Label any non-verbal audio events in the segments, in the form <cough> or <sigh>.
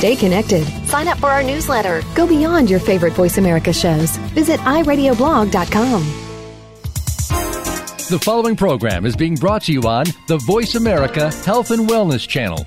Stay connected. Sign up for our newsletter. Go beyond your favorite Voice America shows. Visit iradioblog.com. The following program is being brought to you on the Voice America Health and Wellness Channel.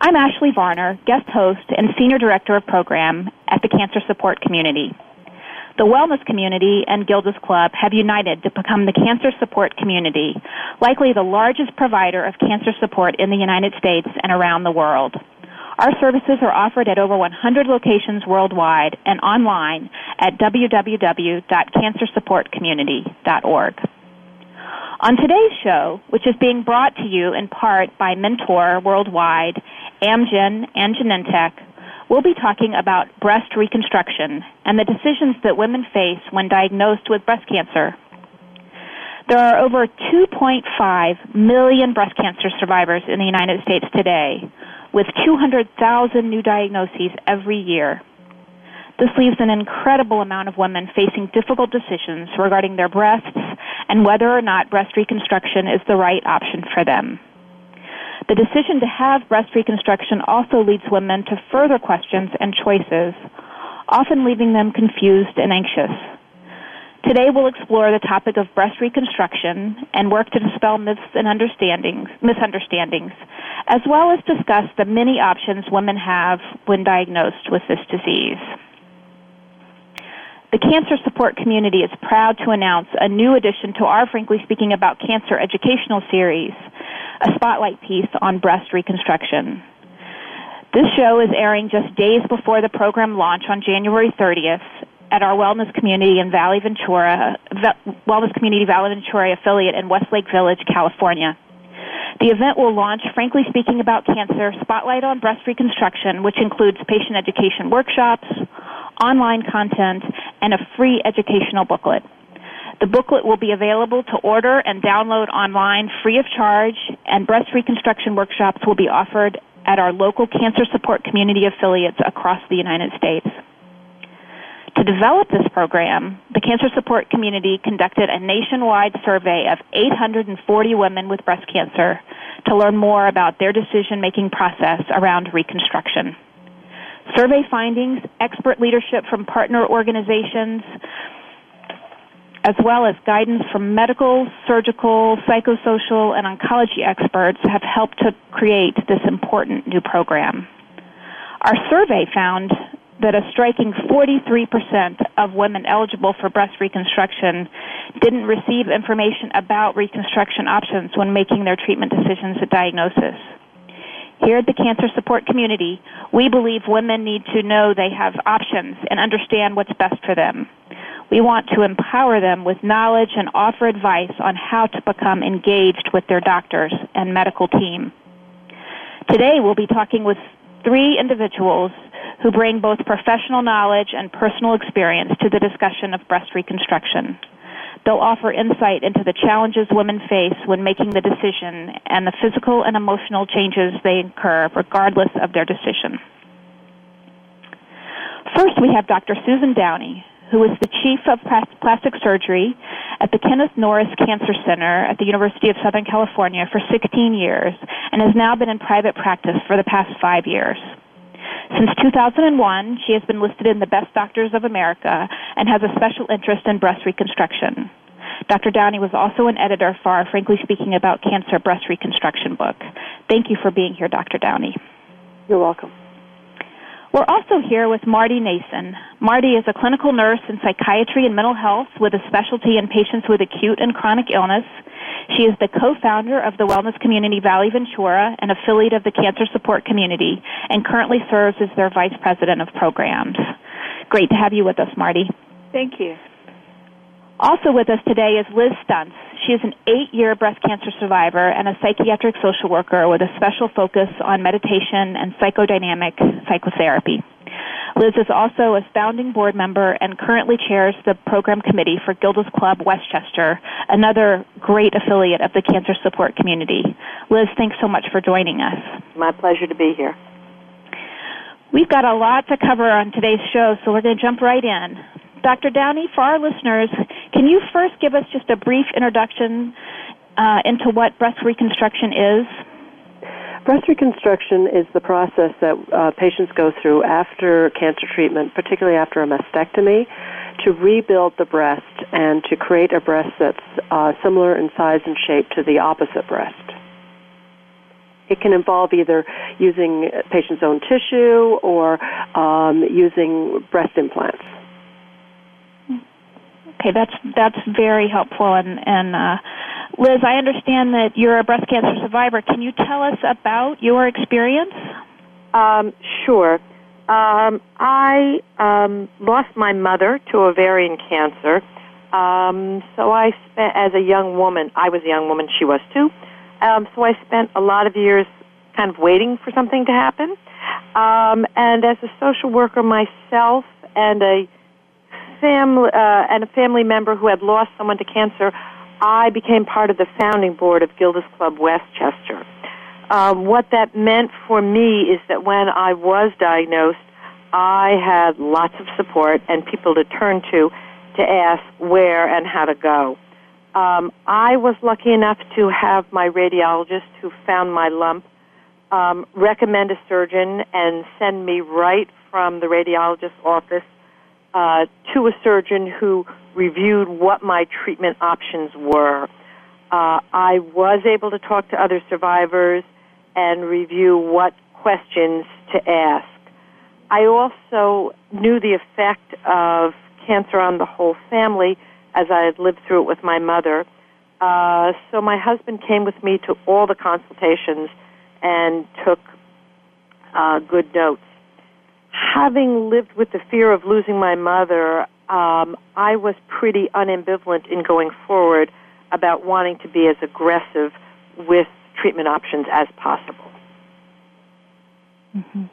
I'm Ashley Varner, guest host and Senior Director of Program at the Cancer Support Community. The Wellness Community and Gilda's Club have united to become the Cancer Support Community, likely the largest provider of cancer support in the United States and around the world. Our services are offered at over 100 locations worldwide and online at www.cancersupportcommunity.org. On today's show, which is being brought to you in part by Mentor Worldwide, Amgen, and Genentech, we'll be talking about breast reconstruction and the decisions that women face when diagnosed with breast cancer. There are over 2.5 million breast cancer survivors in the United States today, with 200,000 new diagnoses every year. This leaves an incredible amount of women facing difficult decisions regarding their breasts and whether or not breast reconstruction is the right option for them. The decision to have breast reconstruction also leads women to further questions and choices, often leaving them confused and anxious. Today we'll explore the topic of breast reconstruction and work to dispel myths and understandings, misunderstandings, as well as discuss the many options women have when diagnosed with this disease. The Cancer Support Community is proud to announce a new addition to our Frankly Speaking About Cancer educational series, a spotlight piece on breast reconstruction. This show is airing just days before the program launch on January 30th at our Wellness Community in Valley Ventura, Wellness Community Valley Ventura affiliate in Westlake Village, California. The event will launch Frankly Speaking About Cancer Spotlight on Breast Reconstruction, which includes patient education workshops, online content, and a free educational booklet. The booklet will be available to order and download online free of charge, and breast reconstruction workshops will be offered at our local cancer support community affiliates across the United States. To develop this program, the Cancer Support Community conducted a nationwide survey of 840 women with breast cancer to learn more about their decision making process around reconstruction. Survey findings, expert leadership from partner organizations, as well as guidance from medical, surgical, psychosocial, and oncology experts have helped to create this important new program. Our survey found that a striking 43% of women eligible for breast reconstruction didn't receive information about reconstruction options when making their treatment decisions at diagnosis. Here at the Cancer Support Community, we believe women need to know they have options and understand what's best for them. We want to empower them with knowledge and offer advice on how to become engaged with their doctors and medical team. Today we'll be talking with three individuals who bring both professional knowledge and personal experience to the discussion of breast reconstruction. They'll offer insight into the challenges women face when making the decision and the physical and emotional changes they incur regardless of their decision. First, we have Dr. Susan Downey, who is the chief of plastic surgery at the Kenneth Norris Cancer Center at the University of Southern California for 16 years and has now been in private practice for the past five years. Since 2001, she has been listed in the Best Doctors of America and has a special interest in breast reconstruction. Dr. Downey was also an editor for our Frankly Speaking About Cancer Breast Reconstruction book. Thank you for being here, Dr. Downey. You're welcome. We're also here with Marty Nason. Marty is a clinical nurse in psychiatry and mental health with a specialty in patients with acute and chronic illness. She is the co-founder of the wellness community Valley Ventura, an affiliate of the Cancer Support Community, and currently serves as their vice president of programs. Great to have you with us, Marty. Thank you. Also with us today is Liz Stuntz. She is an eight-year breast cancer survivor and a psychiatric social worker with a special focus on meditation and psychodynamic psychotherapy. Liz is also a founding board member and currently chairs the program committee for Gilda's Club Westchester, another great affiliate of the cancer support community. Liz, thanks so much for joining us. My pleasure to be here. We've got a lot to cover on today's show, so we're going to jump right in. Dr. Downey, for our listeners, can you first give us just a brief introduction uh, into what breast reconstruction is? Breast reconstruction is the process that uh, patients go through after cancer treatment, particularly after a mastectomy, to rebuild the breast and to create a breast that's uh, similar in size and shape to the opposite breast. It can involve either using patient's own tissue or um, using breast implants. Okay, that's that's very helpful. And and uh, Liz, I understand that you're a breast cancer survivor. Can you tell us about your experience? Um, sure. Um, I um, lost my mother to ovarian cancer. Um, so I spent, as a young woman, I was a young woman, she was too. Um, so I spent a lot of years kind of waiting for something to happen. Um, and as a social worker myself and a family uh, and a family member who had lost someone to cancer, I became part of the founding board of Gilda's Club Westchester. Um, what that meant for me is that when I was diagnosed, I had lots of support and people to turn to to ask where and how to go. Um, I was lucky enough to have my radiologist who found my lump um, recommend a surgeon and send me right from the radiologist's office uh, to a surgeon who reviewed what my treatment options were. Uh, I was able to talk to other survivors and review what questions to ask. I also knew the effect of cancer on the whole family as I had lived through it with my mother. Uh, so my husband came with me to all the consultations and took uh, good notes having lived with the fear of losing my mother, um, I was pretty unambivalent in going forward about wanting to be as aggressive with treatment options as possible. Mm-hmm.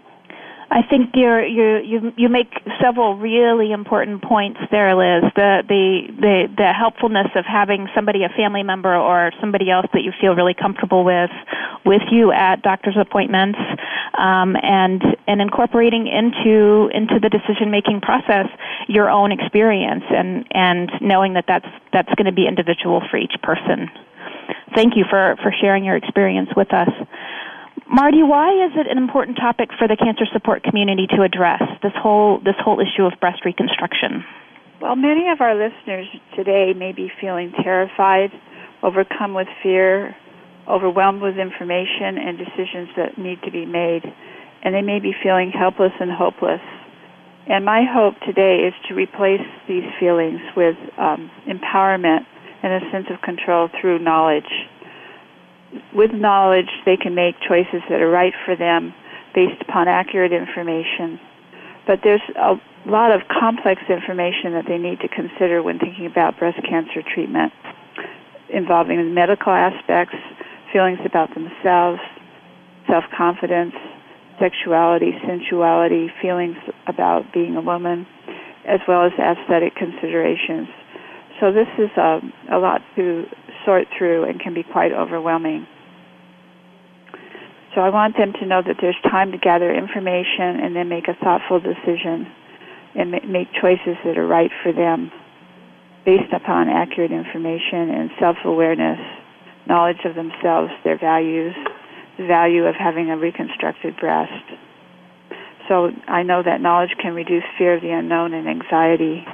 I think you you you you make several really important points there, Liz. The the the the helpfulness of having somebody, a family member or somebody else that you feel really comfortable with, with you at doctor's appointments, um, and and incorporating into into the decision making process your own experience and and knowing that that's that's going to be individual for each person. Thank you for for sharing your experience with us. Marty, why is it an important topic for the cancer support community to address this whole this whole issue of breast reconstruction? Well, many of our listeners today may be feeling terrified, overcome with fear, overwhelmed with information and decisions that need to be made, and they may be feeling helpless and hopeless. And my hope today is to replace these feelings with um, empowerment and a sense of control through knowledge with knowledge, they can make choices that are right for them based upon accurate information. But there's a lot of complex information that they need to consider when thinking about breast cancer treatment, involving medical aspects, feelings about themselves, self confidence, sexuality, sensuality, feelings about being a woman, as well as aesthetic considerations. So this is a, um, a lot to sort through and can be quite overwhelming. So I want them to know that there's time to gather information and then make a thoughtful decision and make choices that are right for them based upon accurate information and self-awareness, knowledge of themselves, their values, the value of having a reconstructed breast. So I know that knowledge can reduce fear of the unknown and anxiety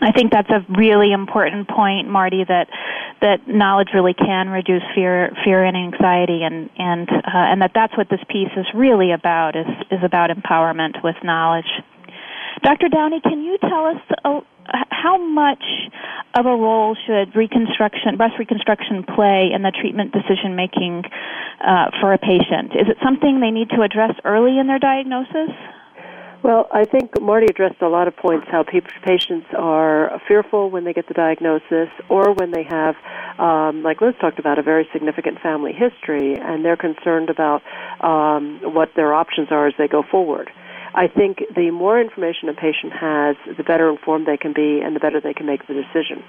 I think that's a really important point, Marty. That that knowledge really can reduce fear, fear and anxiety, and and uh, and that that's what this piece is really about is is about empowerment with knowledge. Dr. Downey, can you tell us uh, how much of a role should reconstruction, breast reconstruction, play in the treatment decision making uh, for a patient? Is it something they need to address early in their diagnosis? Well, I think Marty addressed a lot of points how patients are fearful when they get the diagnosis or when they have, um, like Liz talked about, a very significant family history and they're concerned about um, what their options are as they go forward. I think the more information a patient has, the better informed they can be and the better they can make the decision.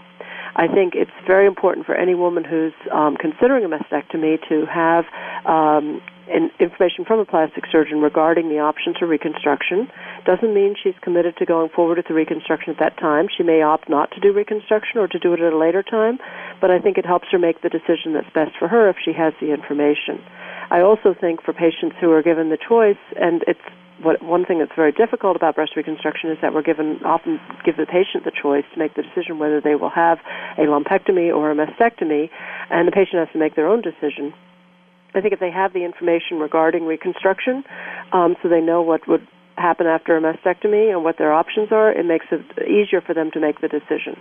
I think it's very important for any woman who's um, considering a mastectomy to have um, information from a plastic surgeon regarding the options for reconstruction. Doesn't mean she's committed to going forward with the reconstruction at that time. She may opt not to do reconstruction or to do it at a later time, but I think it helps her make the decision that's best for her if she has the information. I also think for patients who are given the choice, and it's what one thing that's very difficult about breast reconstruction is that we're given often give the patient the choice to make the decision whether they will have a lumpectomy or a mastectomy, and the patient has to make their own decision. I think if they have the information regarding reconstruction, um, so they know what would happen after a mastectomy and what their options are, it makes it easier for them to make the decision.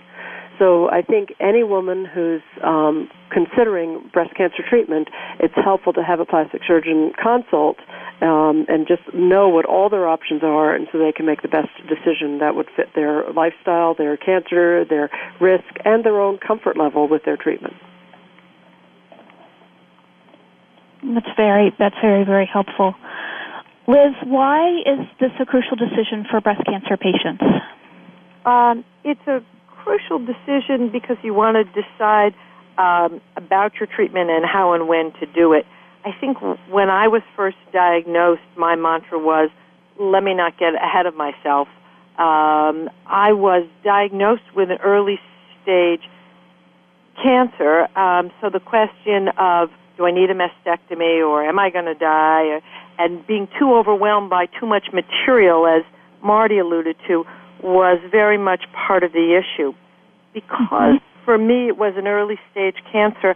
So I think any woman who's um, considering breast cancer treatment, it's helpful to have a plastic surgeon consult um, and just know what all their options are, and so they can make the best decision that would fit their lifestyle, their cancer, their risk, and their own comfort level with their treatment. That's very that's very very helpful. Liz, why is this a crucial decision for breast cancer patients? Um, it's a crucial decision because you want to decide um, about your treatment and how and when to do it. I think when I was first diagnosed, my mantra was, let me not get ahead of myself. Um, I was diagnosed with an early stage cancer, um, so the question of do I need a mastectomy or am I going to die, or, and being too overwhelmed by too much material, as Marty alluded to, was very much part of the issue. Because mm-hmm. for me it was an early stage cancer,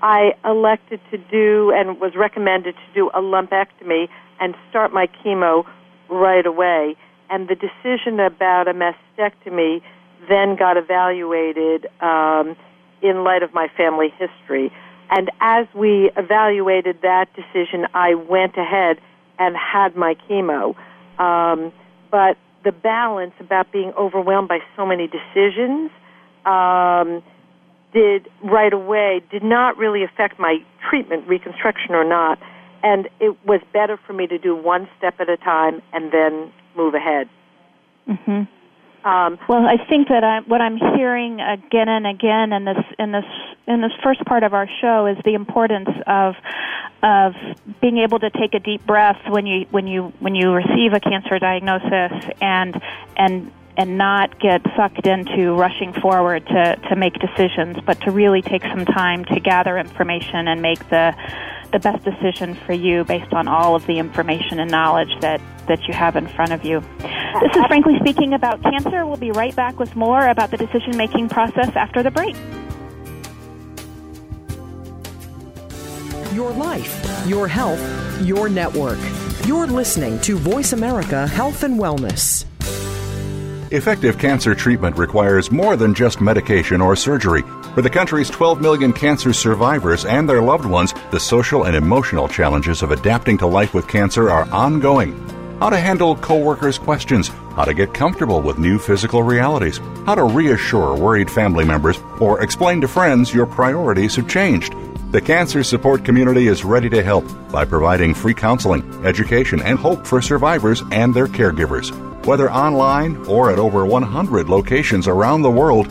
I elected to do and was recommended to do a lumpectomy and start my chemo right away. And the decision about a mastectomy then got evaluated um, in light of my family history. And as we evaluated that decision, I went ahead and had my chemo. Um, but the balance about being overwhelmed by so many decisions um, did right away did not really affect my treatment, reconstruction or not, and it was better for me to do one step at a time and then move ahead. Mm-hmm. Um, well, I think that I, what I'm hearing again and again in this in this in this first part of our show is the importance of of being able to take a deep breath when you when you when you receive a cancer diagnosis and and and not get sucked into rushing forward to, to make decisions, but to really take some time to gather information and make the the best decision for you based on all of the information and knowledge that, that you have in front of you. This is Frankly Speaking about Cancer. We'll be right back with more about the decision making process after the break. Your life, your health, your network. You're listening to Voice America Health and Wellness. Effective cancer treatment requires more than just medication or surgery. For the country's 12 million cancer survivors and their loved ones, the social and emotional challenges of adapting to life with cancer are ongoing. How to handle coworkers' questions, how to get comfortable with new physical realities, how to reassure worried family members, or explain to friends your priorities have changed. The cancer support community is ready to help by providing free counseling, education, and hope for survivors and their caregivers. Whether online or at over 100 locations around the world,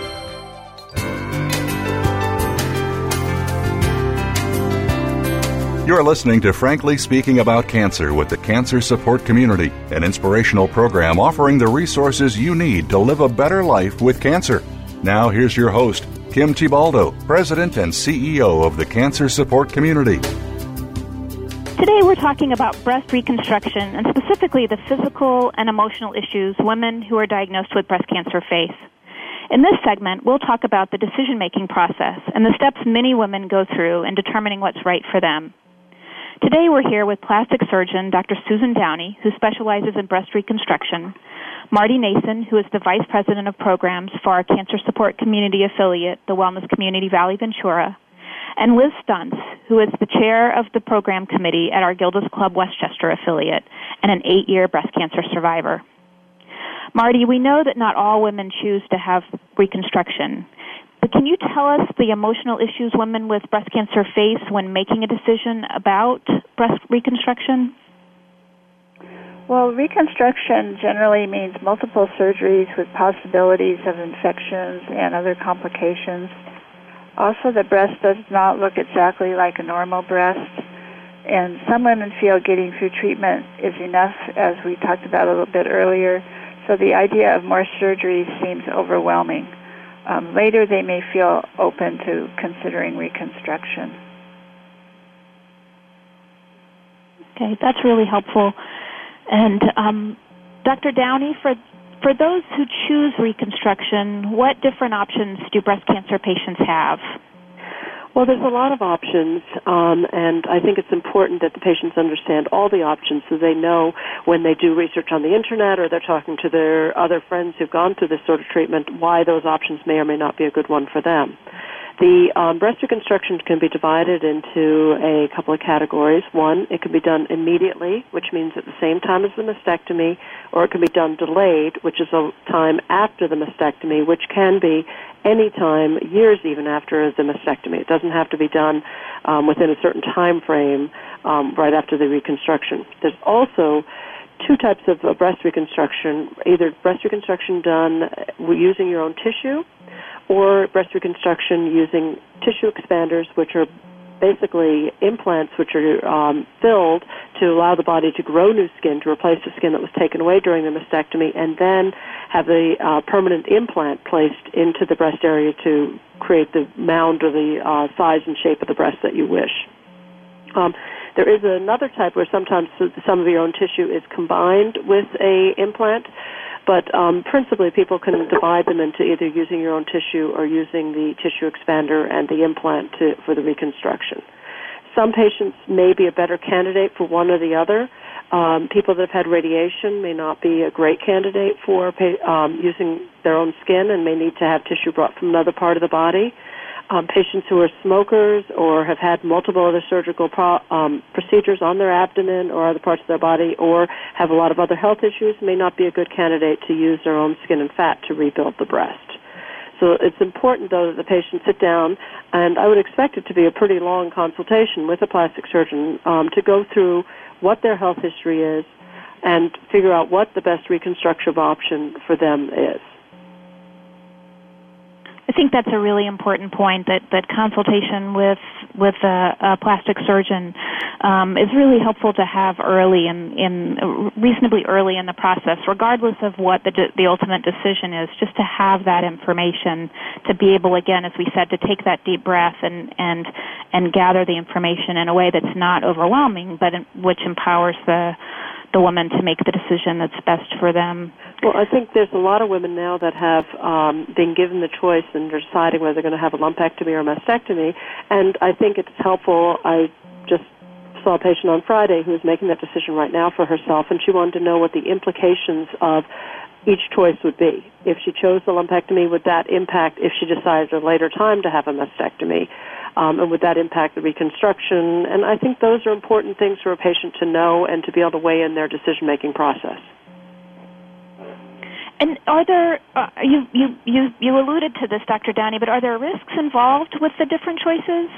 You're listening to Frankly Speaking About Cancer with the Cancer Support Community, an inspirational program offering the resources you need to live a better life with cancer. Now, here's your host, Kim Thiboldeaux, President and CEO of the Cancer Support Community. Today, we're talking about breast reconstruction and specifically the physical and emotional issues women who are diagnosed with breast cancer face. In this segment, we'll talk about the decision making process and the steps many women go through in determining what's right for them. Today we're here with plastic surgeon Dr. Susan Downey, who specializes in breast reconstruction, Marty Nason, who is the Vice President of Programs for our Cancer Support Community affiliate, the Wellness Community Valley Ventura, and Liz Stuntz, who is the Chair of the Program Committee at our Gilda's Club Westchester affiliate and an eight-year breast cancer survivor. Marty, we know that not all women choose to have reconstruction. But can you tell us the emotional issues women with breast cancer face when making a decision about breast reconstruction? Well, reconstruction generally means multiple surgeries with possibilities of infections and other complications. Also, the breast does not look exactly like a normal breast, and some women feel getting through treatment is enough, as we talked about a little bit earlier. So the idea of more surgeries seems overwhelming. Um, later, they may feel open to considering reconstruction. Okay, that's really helpful. And um, Dr. Downey, for for those who choose reconstruction, what different options do breast cancer patients have? Well, there's a lot of options, um, and I think it's important that the patients understand all the options so they know when they do research on the internet or they're talking to their other friends who've gone through this sort of treatment why those options may or may not be a good one for them. The um, breast reconstruction can be divided into a couple of categories. One, it can be done immediately, which means at the same time as the mastectomy, or it can be done delayed, which is a time after the mastectomy, which can be any time, years even after the mastectomy. It doesn't have to be done um, within a certain time frame um, right after the reconstruction. There's also two types of breast reconstruction, either breast reconstruction done uh, using your own tissue or breast reconstruction using tissue expanders, which are basically implants which are um, filled to allow the body to grow new skin to replace the skin that was taken away during the mastectomy, and then have the uh, permanent implant placed into the breast area to create the mound or the uh, size and shape of the breast that you wish. Um, there is another type where sometimes some of your own tissue is combined with a implant, but um, principally people can divide them into either using your own tissue or using the tissue expander and the implant to, for the reconstruction. Some patients may be a better candidate for one or the other. Um, people that have had radiation may not be a great candidate for um, using their own skin and may need to have tissue brought from another part of the body um, patients who are smokers or have had multiple other surgical pro- um, procedures on their abdomen or other parts of their body or have a lot of other health issues may not be a good candidate to use their own skin and fat to rebuild the breast. So it's important, though, that the patient sit down, and I would expect it to be a pretty long consultation with a plastic surgeon um, to go through what their health history is and figure out what the best reconstructive option for them is. I think that's a really important point that, that consultation with with a, a plastic surgeon um, is really helpful to have early in, in reasonably early in the process, regardless of what the the ultimate decision is. Just to have that information to be able, again, as we said, to take that deep breath and and and gather the information in a way that's not overwhelming, but in, which empowers the the woman to make the decision that's best for them. Well, I think there's a lot of women now that have um, been given the choice and they're deciding whether they're going to have a lumpectomy or a mastectomy, and I think it's helpful. I just saw a patient on Friday who was making that decision right now for herself, and she wanted to know what the implications of each choice would be. If she chose the lumpectomy, would that impact if she decided at a later time to have a mastectomy? Um, and would that impact the reconstruction? And I think those are important things for a patient to know and to be able to weigh in their decision making process. And are there uh, you you you you alluded to this, Dr. Downey, but are there risks involved with the different choices?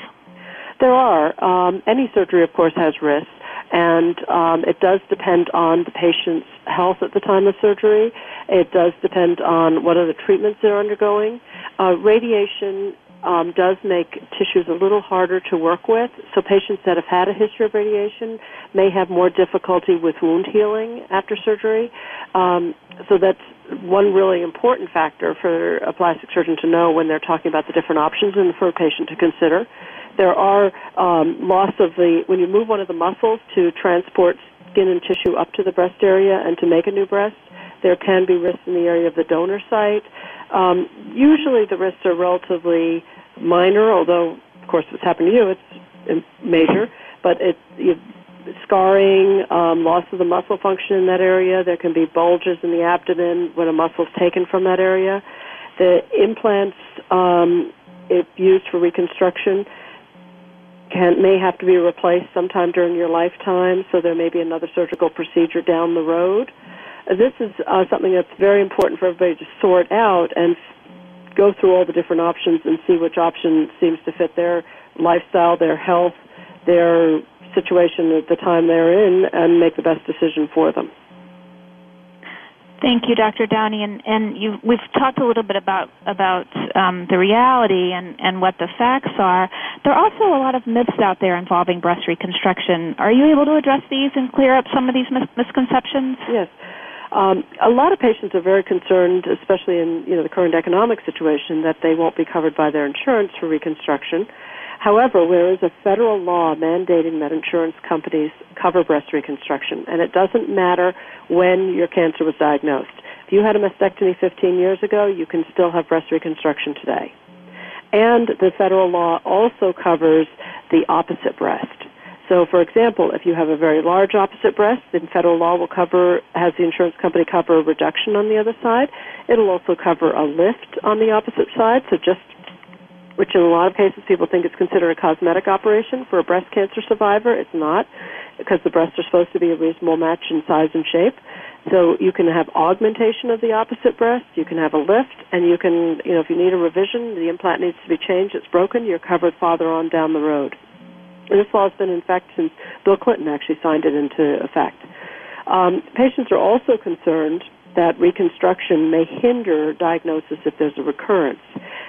There are. Um, any surgery, of course, has risks, and um, it does depend on the patient's health at the time of surgery. It does depend on what are the treatments they're undergoing. Uh, radiation um, does make tissues a little harder to work with. So patients that have had a history of radiation may have more difficulty with wound healing after surgery. Um, so that's one really important factor for a plastic surgeon to know when they're talking about the different options and for a patient to consider. There are um, loss of the when you move one of the muscles to transport skin and tissue up to the breast area and to make a new breast. There can be risks in the area of the donor site. Um, usually, the risks are relatively minor, although, of course, what's happened to you, it's major. But it, you, scarring, um, loss of the muscle function in that area. There can be bulges in the abdomen when a muscle is taken from that area. The implants, um, if used for reconstruction, can may have to be replaced sometime during your lifetime. So there may be another surgical procedure down the road. This is uh, something that's very important for everybody to sort out and go through all the different options and see which option seems to fit their lifestyle, their health, their situation at the time they're in and make the best decision for them. Thank you, Dr. Downey. And, and you, we've talked a little bit about about um, the reality and, and what the facts are. There are also a lot of myths out there involving breast reconstruction. Are you able to address these and clear up some of these mis- misconceptions? Yes. Um, a lot of patients are very concerned, especially in you know the current economic situation, that they won't be covered by their insurance for reconstruction. However, there is a federal law mandating that insurance companies cover breast reconstruction, and it doesn't matter when your cancer was diagnosed. If you had a mastectomy 15 years ago, you can still have breast reconstruction today. And the federal law also covers the opposite breast. So, for example, if you have a very large opposite breast, then federal law will cover, has the insurance company cover a reduction on the other side. It'll also cover a lift on the opposite side, so just which in a lot of cases people think is considered a cosmetic operation. For a breast cancer survivor, it's not, because the breasts are supposed to be a reasonable match in size and shape. So you can have augmentation of the opposite breast, you can have a lift, and you can, you know, if you need a revision, the implant needs to be changed, it's broken, you're covered farther on down the road. This law has been in effect since Bill Clinton actually signed it into effect. Um, patients are also concerned that reconstruction may hinder diagnosis if there's a recurrence.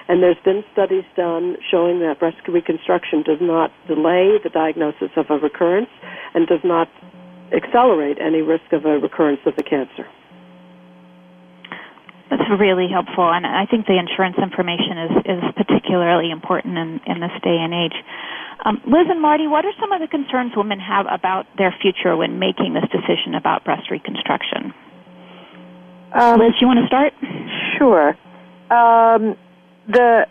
And there's been studies done showing that breast reconstruction does not delay the diagnosis of a recurrence and does not accelerate any risk of a recurrence of the cancer. That's really helpful, and I think the insurance information is, is particularly important in, in this day and age. Um, Liz and Marty, what are some of the concerns women have about their future when making this decision about breast reconstruction? Um, Liz, you want to start? Sure. Um, the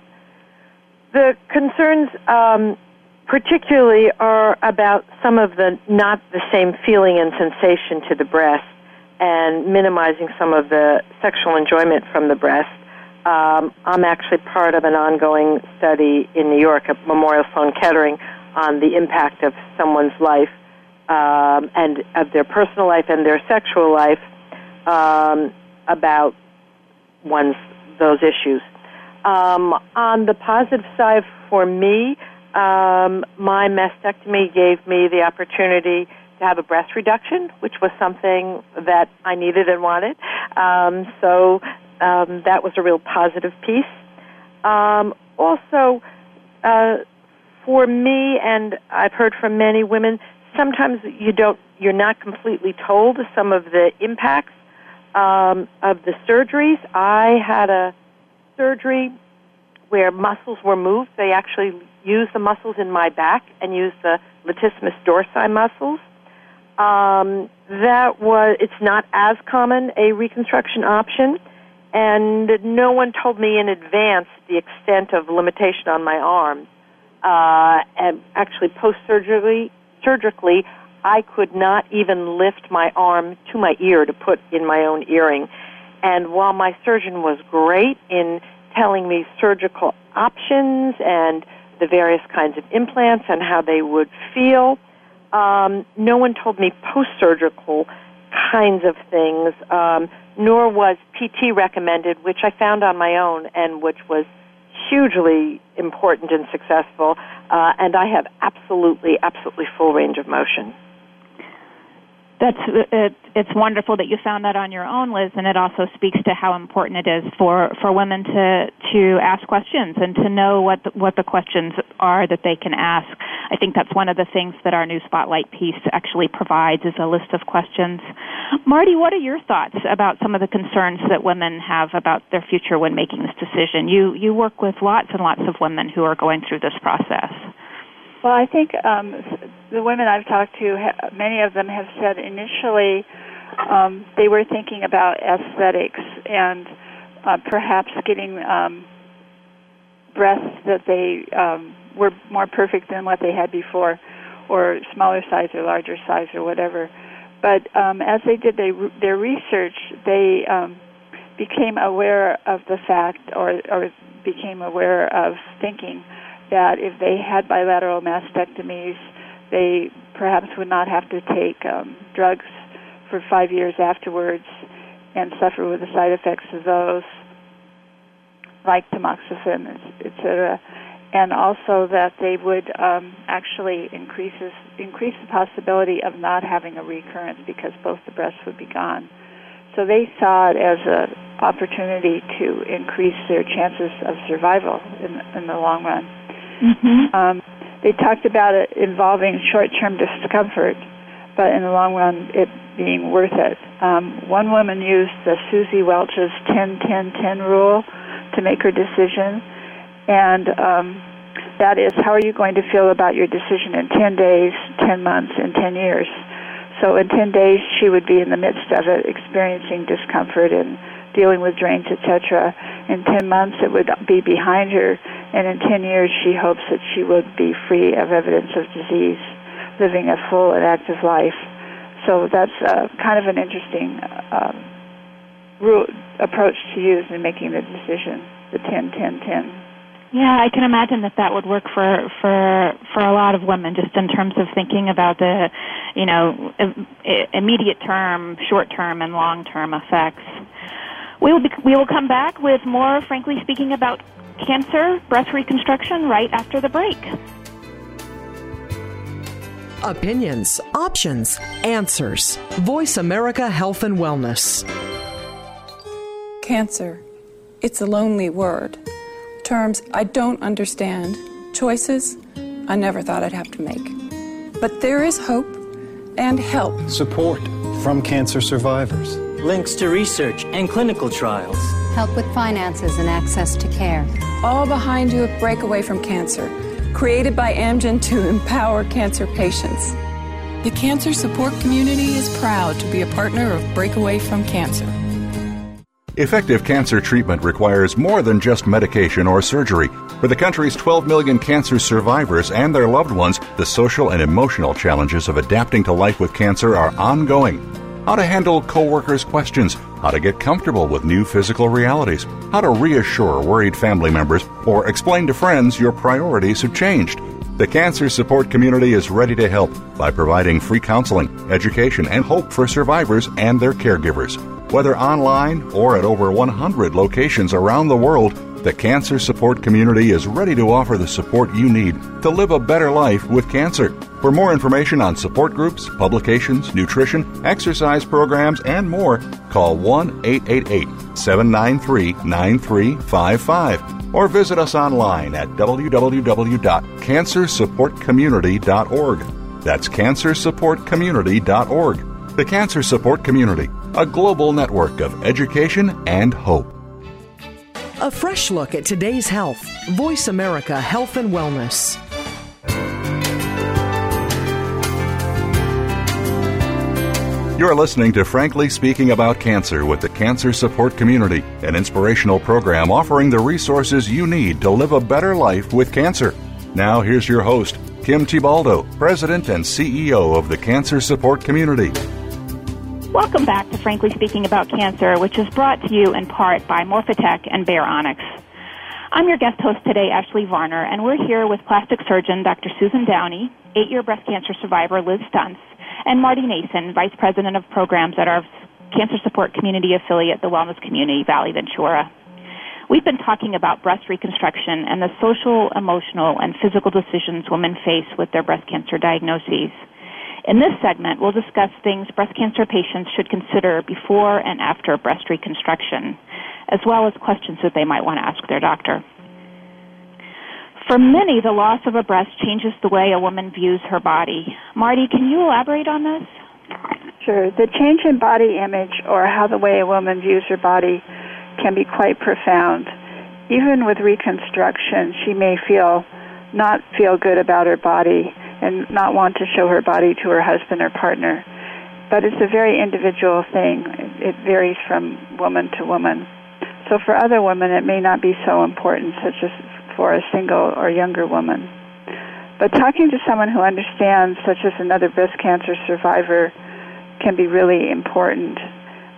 the concerns, um, particularly, are about some of the not the same feeling and sensation to the breast, and minimizing some of the sexual enjoyment from the breast. Um, I'm actually part of an ongoing study in New York at Memorial Sloan Kettering on the impact of someone's life um, and of their personal life and their sexual life um, about one's those issues. Um, on the positive side for me, um, my mastectomy gave me the opportunity to have a breast reduction, which was something that I needed and wanted. Um, so um, that was a real positive piece. Um, also, uh, for me, and I've heard from many women, sometimes you don't, you're not completely told some of the impacts um, of the surgeries. I had a surgery where muscles were moved. They actually used the muscles in my back and used the latissimus dorsi muscles. Um, that was it's not as common a reconstruction option, and no one told me in advance the extent of limitation on my arms. Uh, and actually, post surgery, surgically, I could not even lift my arm to my ear to put in my own earring. And while my surgeon was great in telling me surgical options and the various kinds of implants and how they would feel, um, no one told me post surgical kinds of things, um, nor was PT recommended, which I found on my own and which was hugely important and successful. Uh, and I have absolutely, absolutely full range of motion that's it, it's wonderful that you found that on your own, Liz, and it also speaks to how important it is for for women to to ask questions and to know what the, what the questions are that they can ask. I think that's one of the things that our new spotlight piece actually provides is a list of questions. Marty, what are your thoughts about some of the concerns that women have about their future when making this decision? You you work with lots and lots of women who are going through this process. Well, I think um, the women I've talked to, many of them have said initially um, they were thinking about aesthetics and uh, perhaps getting um, breasts that they um, were more perfect than what they had before, or smaller size or larger size or whatever. But um, as they did they, their research, they um, became aware of the fact, or, or became aware of thinking that if they had bilateral mastectomies, they perhaps would not have to take um, drugs for five years afterwards and suffer with the side effects of those, like tamoxifen, etc. And also that they would um, actually increases increase the possibility of not having a recurrence because both the breasts would be gone. So they saw it as an opportunity to increase their chances of survival in, in the long run. Mm-hmm. Um, they talked about it involving short-term discomfort, but in the long run, it being worth it. Um, one woman used the Suzy Welch's 10-10-10 rule to make her decision, and um, that is, how are you going to feel about your decision in 10 days, 10 months, and 10 years? So in 10 days, she would be in the midst of it, experiencing discomfort and dealing with drains, etc. In 10 months, it would be behind her, and in 10 years, she hopes that she will be free of evidence of disease, living a full and active life. So that's uh, kind of an interesting uh, rule, approach to use in making the decision, the 10 10 10. Yeah, I can imagine that that would work for for for a lot of women, just in terms of thinking about the, you know, immediate term, short term, and long term effects. We will, be, we will come back with more, frankly speaking, about cancer, breast reconstruction right after the break. Opinions, options, answers. Voice America Health and Wellness. Cancer. It's a lonely word. Terms I don't understand. Choices I never thought I'd have to make. But there is hope and help. Support from cancer survivors links to research and clinical trials, help with finances and access to care. All behind you at Breakaway from Cancer, created by Amgen to empower cancer patients. The cancer support community is proud to be a partner of Breakaway from Cancer. Effective cancer treatment requires more than just medication or surgery. For the country's 12 million cancer survivors and their loved ones, the social and emotional challenges of adapting to life with cancer are ongoing how to handle coworkers' questions, how to get comfortable with new physical realities, how to reassure worried family members, or explain to friends your priorities have changed. The cancer support community is ready to help by providing free counseling, education, and hope for survivors and their caregivers. Whether online or at over 100 locations around the world, the cancer support community is ready to offer the support you need to live a better life with cancer. For more information on support groups, publications, nutrition, exercise programs, and more, call 1 888 793 9355 or visit us online at www.cancersupportcommunity.org. That's cancersupportcommunity.org. The Cancer Support Community, a global network of education and hope. A fresh look at today's health. Voice America Health and Wellness. You're listening to Frankly Speaking About Cancer with the Cancer Support Community, an inspirational program offering the resources you need to live a better life with cancer. Now, here's your host, Kim Thiboldeaux, President and CEO of the Cancer Support Community. Welcome back to Frankly Speaking About Cancer, which is brought to you in part by Morphotek and Bayer Onyx. I'm your guest host today, Ashley Varner, and we're here with plastic surgeon Dr. Susan Downey, eight year breast cancer survivor Liz Stuntz, and Marty Nason, Vice President of Programs at our Cancer Support Community affiliate, the Wellness Community Valley Ventura. We've been talking about breast reconstruction and the social, emotional, and physical decisions women face with their breast cancer diagnoses. In this segment, we'll discuss things breast cancer patients should consider before and after breast reconstruction, as well as questions that they might want to ask their doctor. For many, the loss of a breast changes the way a woman views her body. Marty, can you elaborate on this? Sure. The change in body image or how the way a woman views her body can be quite profound. Even with reconstruction, she may feel not feel good about her body and not want to show her body to her husband or partner. But it's a very individual thing. It varies from woman to woman. So for other women, it may not be so important, such as for a single or younger woman. But talking to someone who understands, such as another breast cancer survivor, can be really important.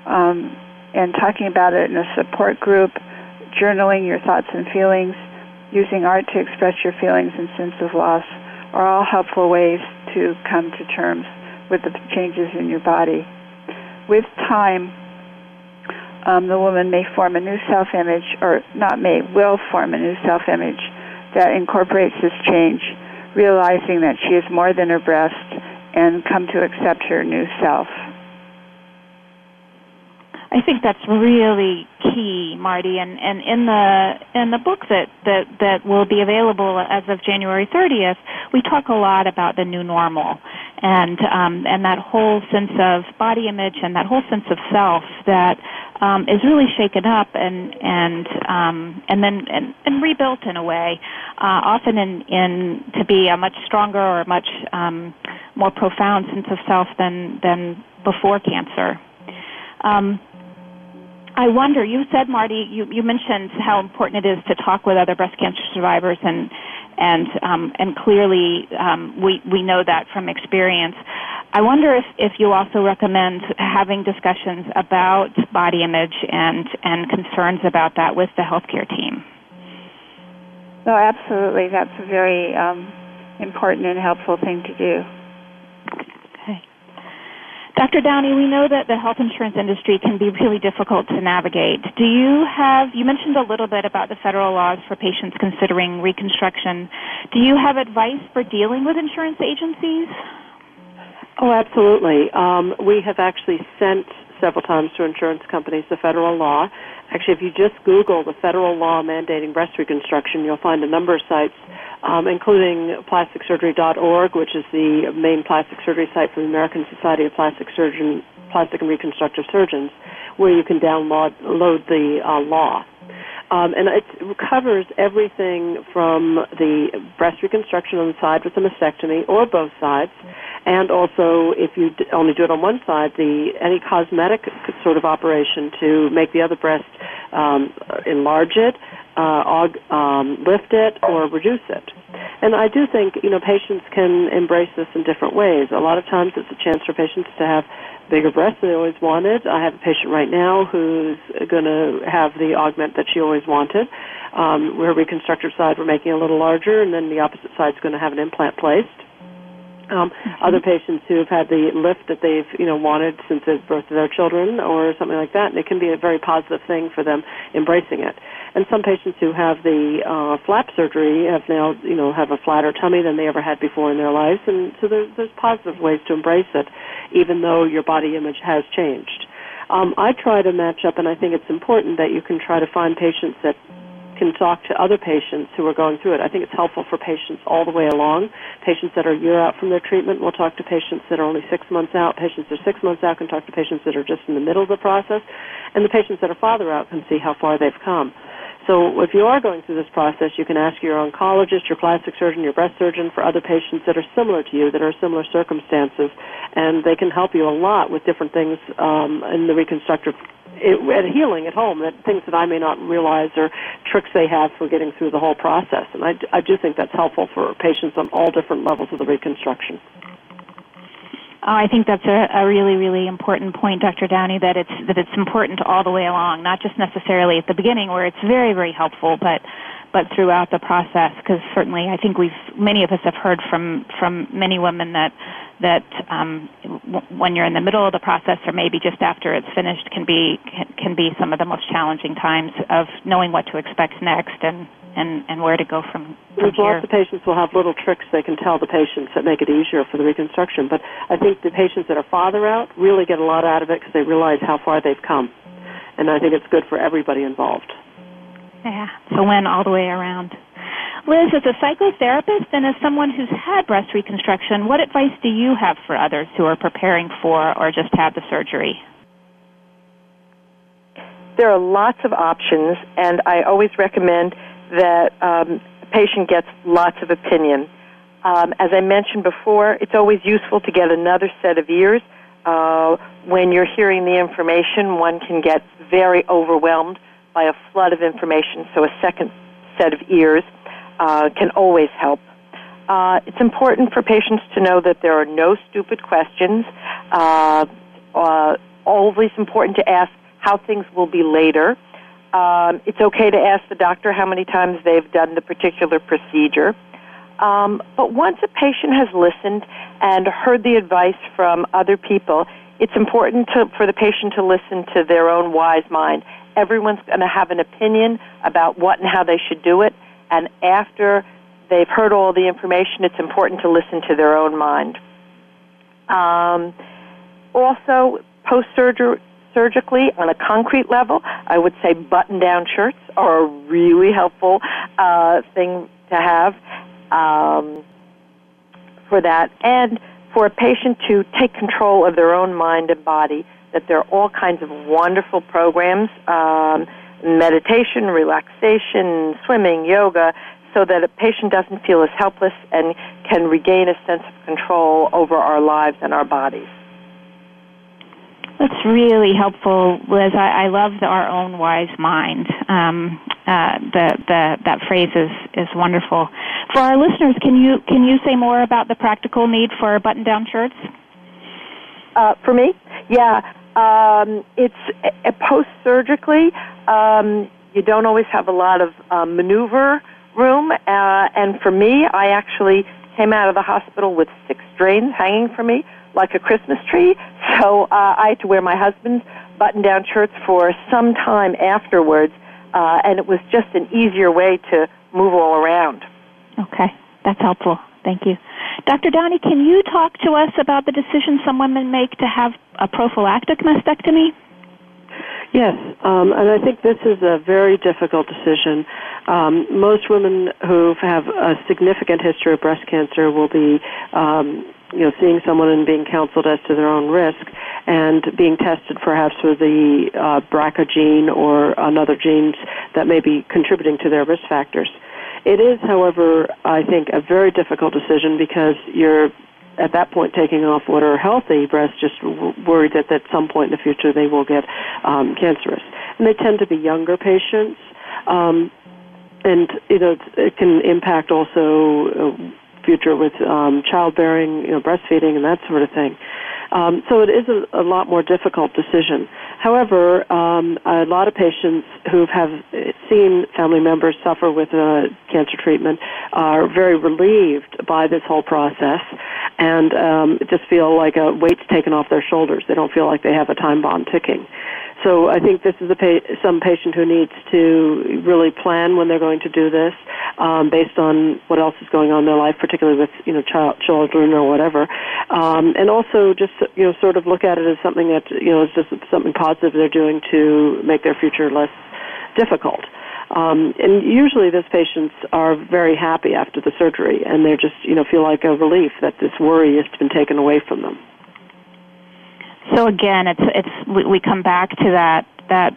Um, and talking about it in a support group, journaling your thoughts and feelings, using art to express your feelings and sense of loss are all helpful ways to come to terms with the changes in your body. With time, um, the woman may form a new self image, or not may, will form a new self image that incorporates this change, realizing that she is more than her breast and come to accept her new self. I think that's really key, Marty. And, and in the in the book that, that that will be available as of January 30th, we talk a lot about the new normal, and um, and that whole sense of body image and that whole sense of self that um, is really shaken up and and um, and then and, and rebuilt in a way, uh, often in in to be a much stronger or a much um, more profound sense of self than than before cancer. Um, I wonder, you said, Marty, you, you mentioned how important it is to talk with other breast cancer survivors, and and um, and clearly um, we we know that from experience. I wonder if, if you also recommend having discussions about body image and and concerns about that with the healthcare team. No, absolutely. That's a very um, important and helpful thing to do. Dr. Downey, we know that the health insurance industry can be really difficult to navigate. Do you have, you mentioned a little bit about the federal laws for patients considering reconstruction. Do you have advice for dealing with insurance agencies? Oh, absolutely. Um, we have actually sent several times to insurance companies the federal law. Actually, if you just Google the federal law mandating breast reconstruction, you'll find a number of sites um, including plasticsurgery.org, which is the main plastic surgery site for the American Society of Plastic Surgeon, Plastic and Reconstructive Surgeons, where you can download load the uh, law. Um, and it covers everything from the breast reconstruction on the side with a mastectomy or both sides, and also if you only do it on one side, the any cosmetic sort of operation to make the other breast um, enlarge it, uh, um, lift it, or reduce it. And I do think you know patients can embrace this in different ways. A lot of times, it's a chance for patients to have bigger breasts than they always wanted. I have a patient right now who's going to have the augment that she always wanted. Um, her reconstructive side we're making a little larger, and then the opposite side's going to have an implant placed. Um, mm-hmm. Other patients who have had the lift that they've you know wanted since the birth of their children, or something like that, and it can be a very positive thing for them embracing it. And some patients who have the uh, flap surgery have now you know have a flatter tummy than they ever had before in their lives, and so there's there's positive ways to embrace it, even though your body image has changed. Um, I try to match up, and I think it's important that you can try to find patients that can talk to other patients who are going through it. I think it's helpful for patients all the way along. Patients that are a year out from their treatment will talk to patients that are only six months out. Patients that are six months out can talk to patients that are just in the middle of the process. And the patients that are farther out can see how far they've come. So if you are going through this process, you can ask your oncologist, your plastic surgeon, your breast surgeon for other patients that are similar to you, that are similar circumstances, and they can help you a lot with different things um, in the reconstructive it, at healing at home, that things that I may not realize or tricks they have for getting through the whole process. And I, I do think that's helpful for patients on all different levels of the reconstruction. Oh, I think that's a, a really, really important point, Dr. Downey. That it's that it's important all the way along, not just necessarily at the beginning, where it's very, very helpful, but but throughout the process. Because certainly, I think we've many of us have heard from from many women that that um, w- when you're in the middle of the process or maybe just after it's finished can be can, can be some of the most challenging times of knowing what to expect next and and, and where to go from, from here. Lots of patients will have little tricks they can tell the patients that make it easier for the reconstruction. But I think the patients that are farther out really get a lot out of it because they realize how far they've come. And I think it's good for everybody involved. Yeah, so when all the way around. Liz, as a psychotherapist and as someone who's had breast reconstruction, what advice do you have for others who are preparing for or just had the surgery? There are lots of options, and I always recommend that um, a patient gets lots of opinion. Um, as I mentioned before, it's always useful to get another set of ears. Uh, when you're hearing the information, one can get very overwhelmed by a flood of information, so a second set of ears uh, can always help. Uh, it's important for patients to know that there are no stupid questions. Uh, uh, always important to ask how things will be later. Um, it's okay to ask the doctor how many times they've done the particular procedure. Um, but once a patient has listened and heard the advice from other people, it's important to, for the patient to listen to their own wise mind. Everyone's going to have an opinion about what and how they should do it, and after they've heard all the information, it's important to listen to their own mind. Um, also, post surgically, on a concrete level, I would say button down shirts are a really helpful uh, thing to have um, for that. And for a patient to take control of their own mind and body, that there are all kinds of wonderful programs. Um, meditation, relaxation, swimming, yoga, so that a patient doesn't feel as helpless and can regain a sense of control over our lives and our bodies. That's really helpful, Liz. I, I love the, our own wise mind. Um, uh, the, the, that phrase is, is wonderful. For our listeners, can you can you say more about the practical need for button-down shirts? Uh, for me, yeah, um, it's uh, post surgically. Um, you don't always have a lot of um, maneuver room, uh, and for me, I actually came out of the hospital with six drains hanging from me like a Christmas tree. So uh, I had to wear my husband's button-down shirts for some time afterwards, uh, and it was just an easier way to move all around. Okay, that's helpful. Thank you. Dr. Downey, can you talk to us about the decision some women make to have a prophylactic mastectomy? Yes, um, and I think this is a very difficult decision. Um, most women who have a significant history of breast cancer will be, um, you know, seeing someone and being counseled as to their own risk, and being tested perhaps for the uh, BRCA gene or another genes that may be contributing to their risk factors. It is, however, I think a very difficult decision because you're at that point taking off what are healthy breasts, just worried that at some point in the future they will get um, cancerous. And they tend to be younger patients, um, and you know it can impact also uh, future with um, childbearing, you know, breastfeeding, and that sort of thing. Um, so it is a, a lot more difficult decision. However, um, a lot of patients who have seen family members suffer with uh, cancer treatment are very relieved by this whole process and um, just feel like a weight's taken off their shoulders. They don't feel like they have a time bomb ticking. So I think this is a pa- some patient who needs to really plan when they're going to do this, um, based on what else is going on in their life, particularly with you know child, children or whatever, um, and also just you know sort of look at it as something that you know is just something positive they're doing to make their future less difficult. Um, and usually, those patients are very happy after the surgery, and they just you know feel like a relief that this worry has been taken away from them. So again, it's it's we, we come back to that that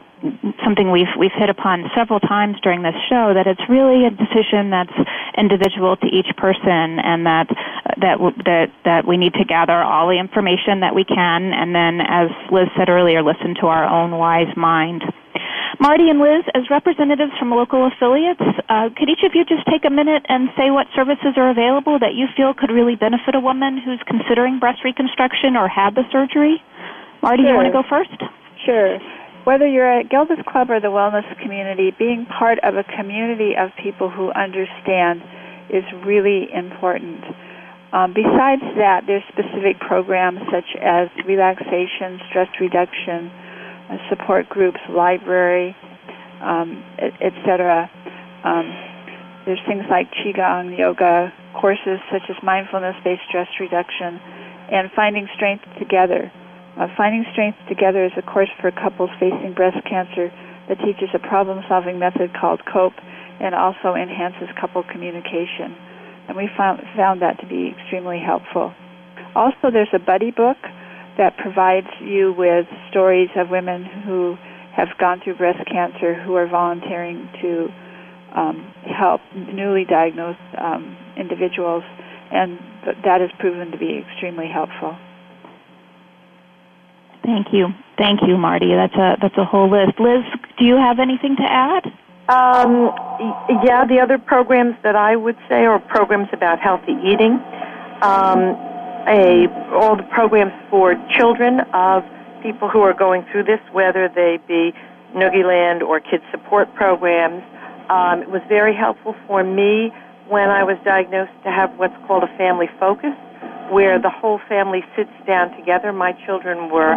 something we've we've hit upon several times during this show that it's really a decision that's individual to each person, and that that that that we need to gather all the information that we can, and then, as Liz said earlier, listen to our own wise mind. Marty and Liz, as representatives from local affiliates, uh, could each of you just take a minute and say what services are available that you feel could really benefit a woman who's considering breast reconstruction or had the surgery? Marty, sure. you want to go first? Sure. Whether you're at Gilda's Club or the wellness community, being part of a community of people who understand is really important. Um, besides that, there's specific programs such as relaxation, stress reduction, uh, support groups, library, um, etc. Um, there's things like qigong, yoga, courses such as mindfulness-based stress reduction, and finding strength together. Uh, finding strength together is a course for couples facing breast cancer that teaches a problem-solving method called COPE, and also enhances couple communication. And we found found that to be extremely helpful. Also, there's a buddy book that provides you with stories of women who have gone through breast cancer who are volunteering to um, help newly diagnosed um, individuals, and that has proven to be extremely helpful. Thank you, thank you, Marty. That's a that's a whole list. Liz, do you have anything to add? Um, yeah, the other programs that I would say are programs about healthy eating. Um, a all the programs for children of people who are going through this, whether they be Noogie Land or kids support programs. Um, it was very helpful for me when I was diagnosed to have what's called a family focus, where the whole family sits down together. My children were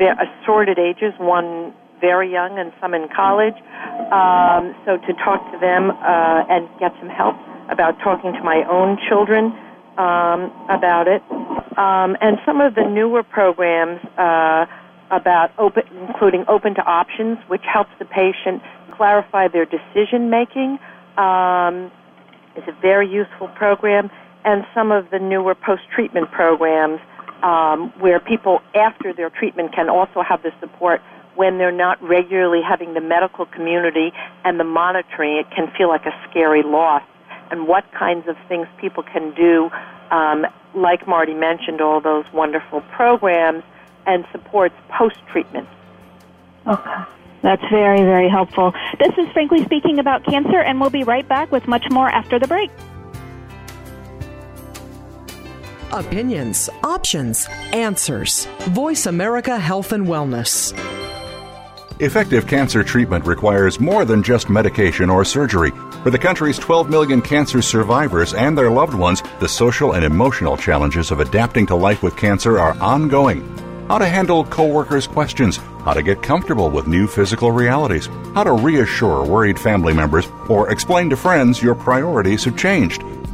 assorted ages, one very young and some in college. Um, so to talk to them uh, and get some help about talking to my own children um, about it, um, and some of the newer programs uh, about open, including open to options, which helps the patient clarify their decision making, um, is a very useful program. And some of the newer post treatment programs, um, where people after their treatment can also have the support when they're not regularly having the medical community and the monitoring. It can feel like a scary loss and what kinds of things people can do, um, like Marty mentioned, all those wonderful programs and supports post treatment. Okay. That's very, very helpful. This is Frankly Speaking About Cancer, and we'll be right back with much more after the break. Opinions, options, answers. Voice America Health and Wellness. Effective cancer treatment requires more than just medication or surgery. For the country's 12 million cancer survivors and their loved ones, the social and emotional challenges of adapting to life with cancer are ongoing. How to handle coworkers' questions, how to get comfortable with new physical realities, how to reassure worried family members, or explain to friends your priorities have changed.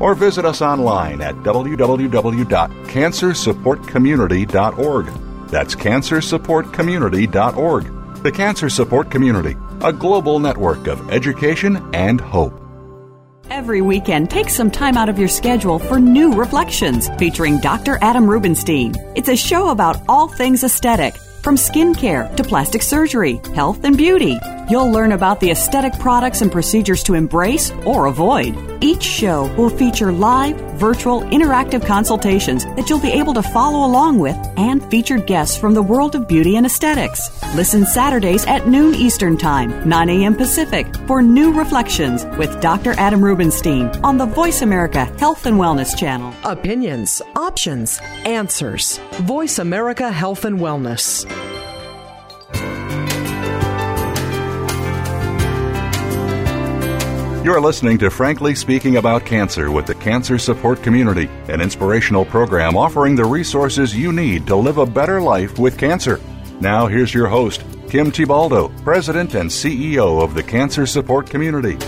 or visit us online at www.cancersupportcommunity.org. That's cancersupportcommunity.org. The Cancer Support Community, a global network of education and hope. Every weekend, take some time out of your schedule for New Reflections featuring Dr. Adam Rubenstein. It's a show about all things aesthetic, from skincare to plastic surgery, health and beauty. You'll learn about the aesthetic products and procedures to embrace or avoid. Each show will feature live, virtual, interactive consultations that you'll be able to follow along with and featured guests from the world of beauty and aesthetics. Listen Saturdays at noon Eastern Time, 9 a.m. Pacific for New Reflections with Dr. Adam Rubenstein on the Voice America Health and Wellness Channel. Opinions, options, answers. Voice America Health and Wellness. You're listening to Frankly Speaking About Cancer with the Cancer Support Community, an inspirational program offering the resources you need to live a better life with cancer. Now, here's your host, Kim Thiboldeaux, President and CEO of the Cancer Support Community.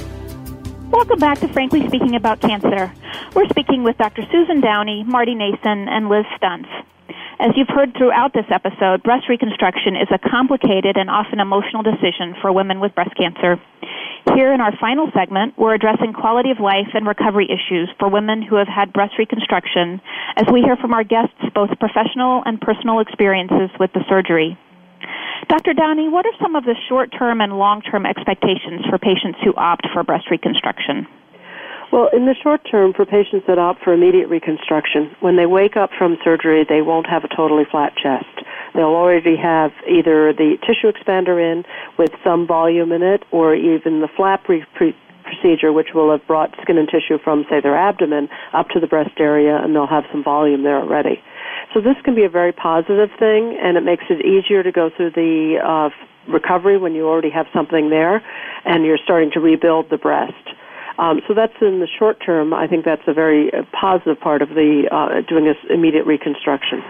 Welcome back to Frankly Speaking About Cancer. We're speaking with Dr. Susan Downey, Marty Nason, and Liz Stuntz. As you've heard throughout this episode, breast reconstruction is a complicated and often emotional decision for women with breast cancer. Here in our final segment, we're addressing quality of life and recovery issues for women who have had breast reconstruction as we hear from our guests both professional and personal experiences with the surgery. Dr. Downey, what are some of the short term and long term expectations for patients who opt for breast reconstruction? Well, in the short term, for patients that opt for immediate reconstruction, when they wake up from surgery, they won't have a totally flat chest. They'll already have either the tissue expander in with some volume in it, or even the flap re- pre- procedure, which will have brought skin and tissue from, say, their abdomen up to the breast area, and they'll have some volume there already. So this can be a very positive thing, and it makes it easier to go through the uh, recovery when you already have something there, and you're starting to rebuild the breast. Um, so that's in the short term. I think that's a very uh, positive part of the uh, doing this immediate reconstruction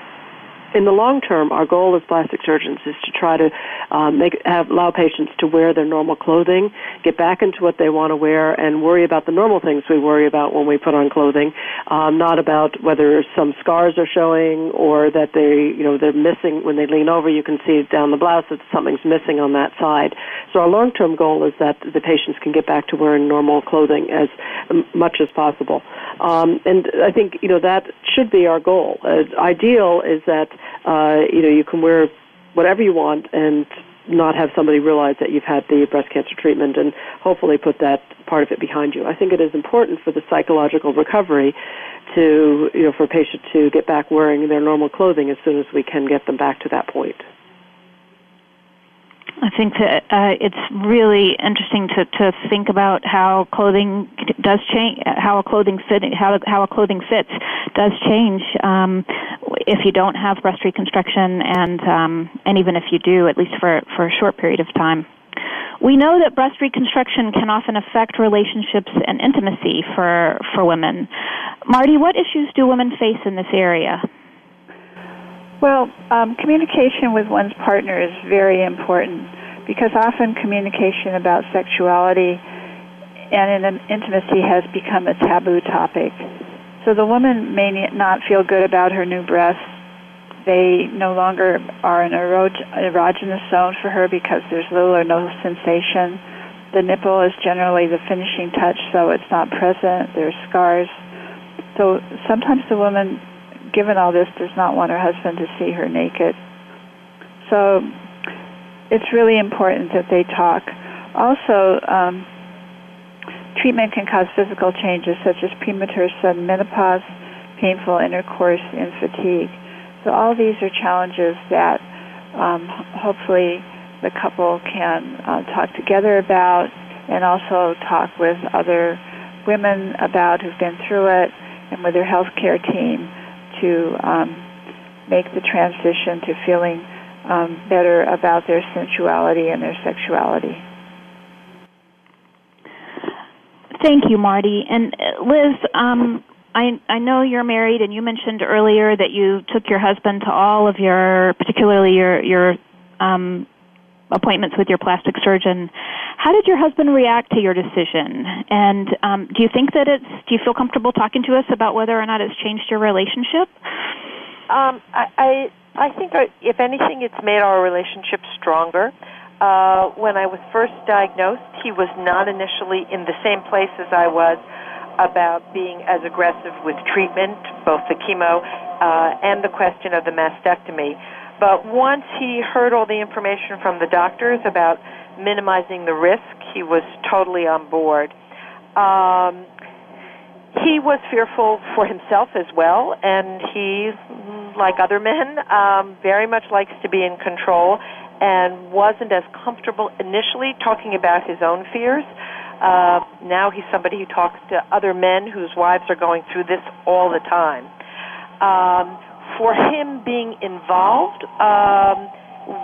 in the long term, our goal as plastic surgeons is to try to um, make have, allow patients to wear their normal clothing, get back into what they want to wear, and worry about the normal things we worry about when we put on clothing, um, not about whether some scars are showing or that they you know they're missing when they lean over. You can see down the blouse that something's missing on that side. So our long term goal is that the patients can get back to wearing normal clothing as much as possible, um, and I think you know that should be our goal. Uh, ideal is that uh, you know, you can wear whatever you want and not have somebody realize that you've had the breast cancer treatment and hopefully put that part of it behind you. I think it is important for the psychological recovery to, you know, for a patient to get back wearing their normal clothing as soon as we can get them back to that point. I think that uh, it's really interesting to, to think about how clothing does change, how a clothing fit, how how a clothing fits does change um, if you don't have breast reconstruction, and um, and even if you do, at least for for a short period of time. We know that breast reconstruction can often affect relationships and intimacy for for women. Marty, what issues do women face in this area? Well, um, communication with one's partner is very important because often communication about sexuality and in intimacy has become a taboo topic. So the woman may not feel good about her new breasts. They no longer are an erogenous zone for her because there's little or no sensation. The nipple is generally the finishing touch, so it's not present. There's scars. So sometimes the woman given all this, does not want her husband to see her naked. So it's really important that they talk. Also, um, treatment can cause physical changes such as premature sudden menopause, painful intercourse, and fatigue. So all these are challenges that um, hopefully the couple can uh, talk together about and also talk with other women about who've been through it and with their healthcare team to um, make the transition to feeling um, better about their sensuality and their sexuality. Thank you, Marty. And uh, Liz, um, I, I know you're married, and you mentioned earlier that you took your husband to all of your, particularly your your um, appointments with your plastic surgeon. How did your husband react to your decision? And um, do you think that it's? Do you feel comfortable talking to us about whether or not it's changed your relationship? Um, I, I I think uh, if anything, it's made our relationship stronger. Uh, when I was first diagnosed, he was not initially in the same place as I was about being as aggressive with treatment, both the chemo uh, and the question of the mastectomy. But once he heard all the information from the doctors about minimizing the risk, he was totally on board. Um, he was fearful for himself as well, and he, like other men, um, very much likes to be in control and wasn't as comfortable initially talking about his own fears. Uh, now he's somebody who talks to other men whose wives are going through this all the time. Um, for him being involved um,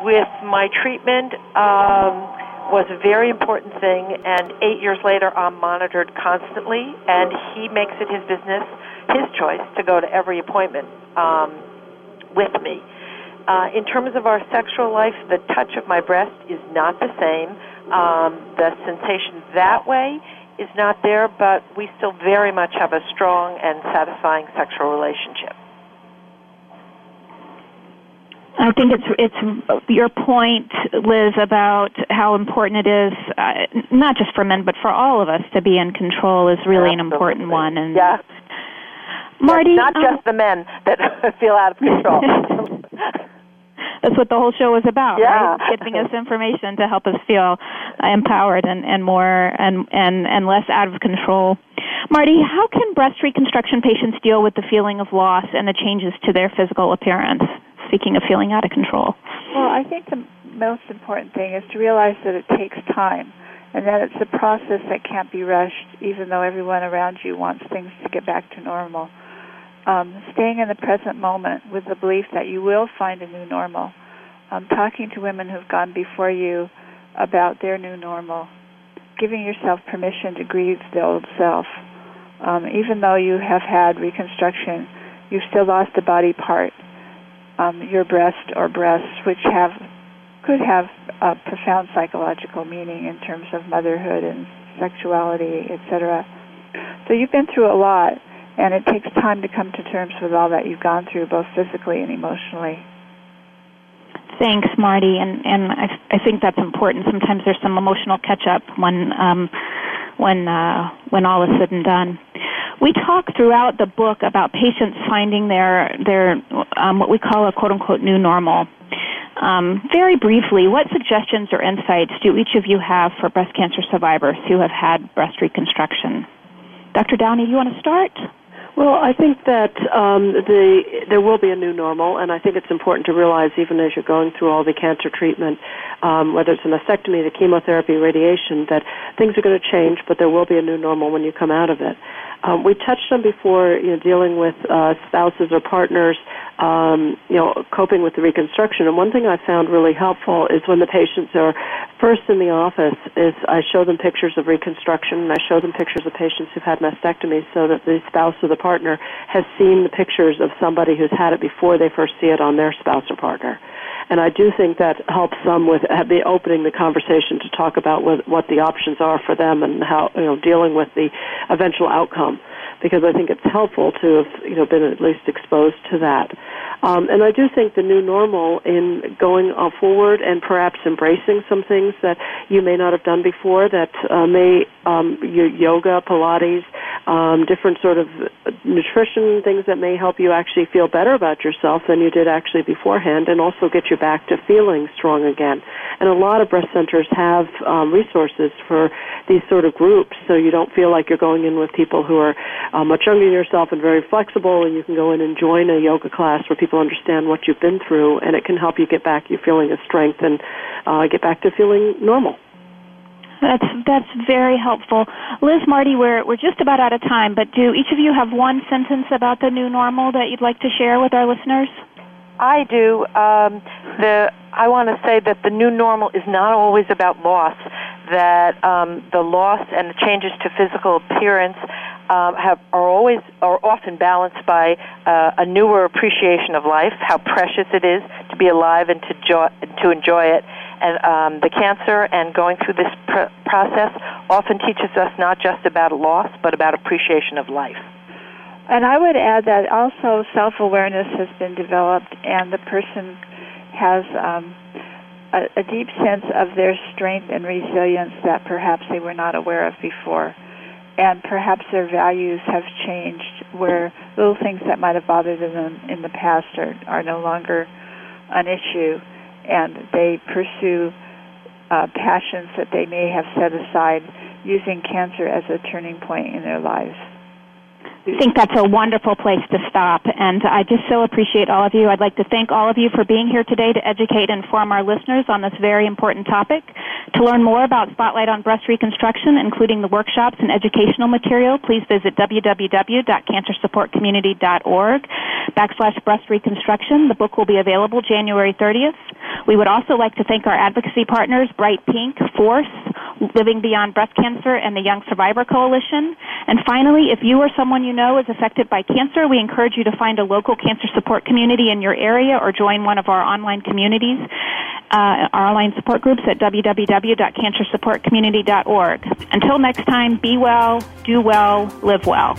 with my treatment um, was a very important thing. And eight years later, I'm monitored constantly, and he makes it his business, his choice, to go to every appointment um, with me. Uh, in terms of our sexual life, the touch of my breast is not the same. Um, the sensation that way is not there, but we still very much have a strong and satisfying sexual relationship. I think it's it's your point, Liz, about how important it is, uh, not just for men but for all of us to be in control is really Absolutely. an important one. And yeah, Marty, not um, just the men that <laughs> feel out of control. <laughs> That's what the whole show is about, yeah. right? Giving us information to help us feel empowered and, and more and, and, and less out of control. Marty, how can breast reconstruction patients deal with the feeling of loss and the changes to their physical appearance? Speaking of feeling out of control? Well, I think the most important thing is to realize that it takes time and that it's a process that can't be rushed, even though everyone around you wants things to get back to normal. Um, staying in the present moment with the belief that you will find a new normal. Um, talking to women who've gone before you about their new normal. Giving yourself permission to grieve the old self. Um, even though you have had reconstruction, you've still lost a body part um, your breast or breasts, which have could have a profound psychological meaning in terms of motherhood and sexuality, etc. So you've been through a lot, and it takes time to come to terms with all that you've gone through, both physically and emotionally. Thanks, Marty, and and I, I think that's important. Sometimes there's some emotional catch up when um, when uh, when all is said and done. We talk throughout the book about patients finding their their um, what we call a quote unquote new normal. Um, very briefly, what suggestions or insights do each of you have for breast cancer survivors who have had breast reconstruction? Dr. Downey, do you want to start? Well, I think that um, the there will be a new normal, and I think it's important to realize, even as you're going through all the cancer treatment, um, whether it's a mastectomy, the chemotherapy, radiation, that things are going to change, but there will be a new normal when you come out of it. Um, we touched on before, you know, dealing with uh, spouses or partners, um, you know, coping with the reconstruction. And one thing I found really helpful is when the patients are first in the office, is I show them pictures of reconstruction, and I show them pictures of patients who've had mastectomies, so that the spouse or the partner has seen the pictures of somebody who's had it before they first see it on their spouse or partner. And I do think that helps some with uh, the opening the conversation to talk about what, what the options are for them and how you know dealing with the eventual outcome because I think it's helpful to have you know been at least exposed to that. Um, and I do think the new normal in going uh, forward and perhaps embracing some things that you may not have done before that uh, may um, your yoga, Pilates, um, different sort of nutrition things that may help you actually feel better about yourself than you did actually beforehand, and also get you back to feeling strong again. And a lot of breast centers have um, resources for these sort of groups, so you don't feel like you're going in with people who are uh, much younger than yourself and very flexible, and you can go in and join a yoga class where people understand what you've been through, and it can help you get back your feeling of strength and uh, get back to feeling normal. That's that's very helpful, Liz. Marty, we're we're just about out of time, but do each of you have one sentence about the new normal that you'd like to share with our listeners? I do. Um, the I want to say that the new normal is not always about loss. That um, the loss and the changes to physical appearance um, have are always are often balanced by uh, a newer appreciation of life, how precious it is to be alive and to jo- to enjoy it. And um, the cancer and going through this pr- process often teaches us not just about loss, but about appreciation of life. And I would add that also self awareness has been developed, and the person has um, a, a deep sense of their strength and resilience that perhaps they were not aware of before and perhaps their values have changed where little things that might have bothered them in the past are, are no longer an issue and they pursue uh, passions that they may have set aside using cancer as a turning point in their lives. I think that's a wonderful place to stop, and I just so appreciate all of you. I'd like to thank all of you for being here today to educate and inform our listeners on this very important topic. To learn more about Spotlight on Breast Reconstruction, including the workshops and educational material, please visit www.cancersupportcommunity.org backslash breast reconstruction. The book will be available January 30th. We would also like to thank our advocacy partners, Bright Pink, Force, Living Beyond Breast Cancer, and the Young Survival Coalition. And finally, if you or someone you know is affected by cancer, we encourage you to find a local cancer support community in your area or join one of our online communities. uh, our online support groups at www.cancersupportcommunity.org. Until next time, be well, do well, live well.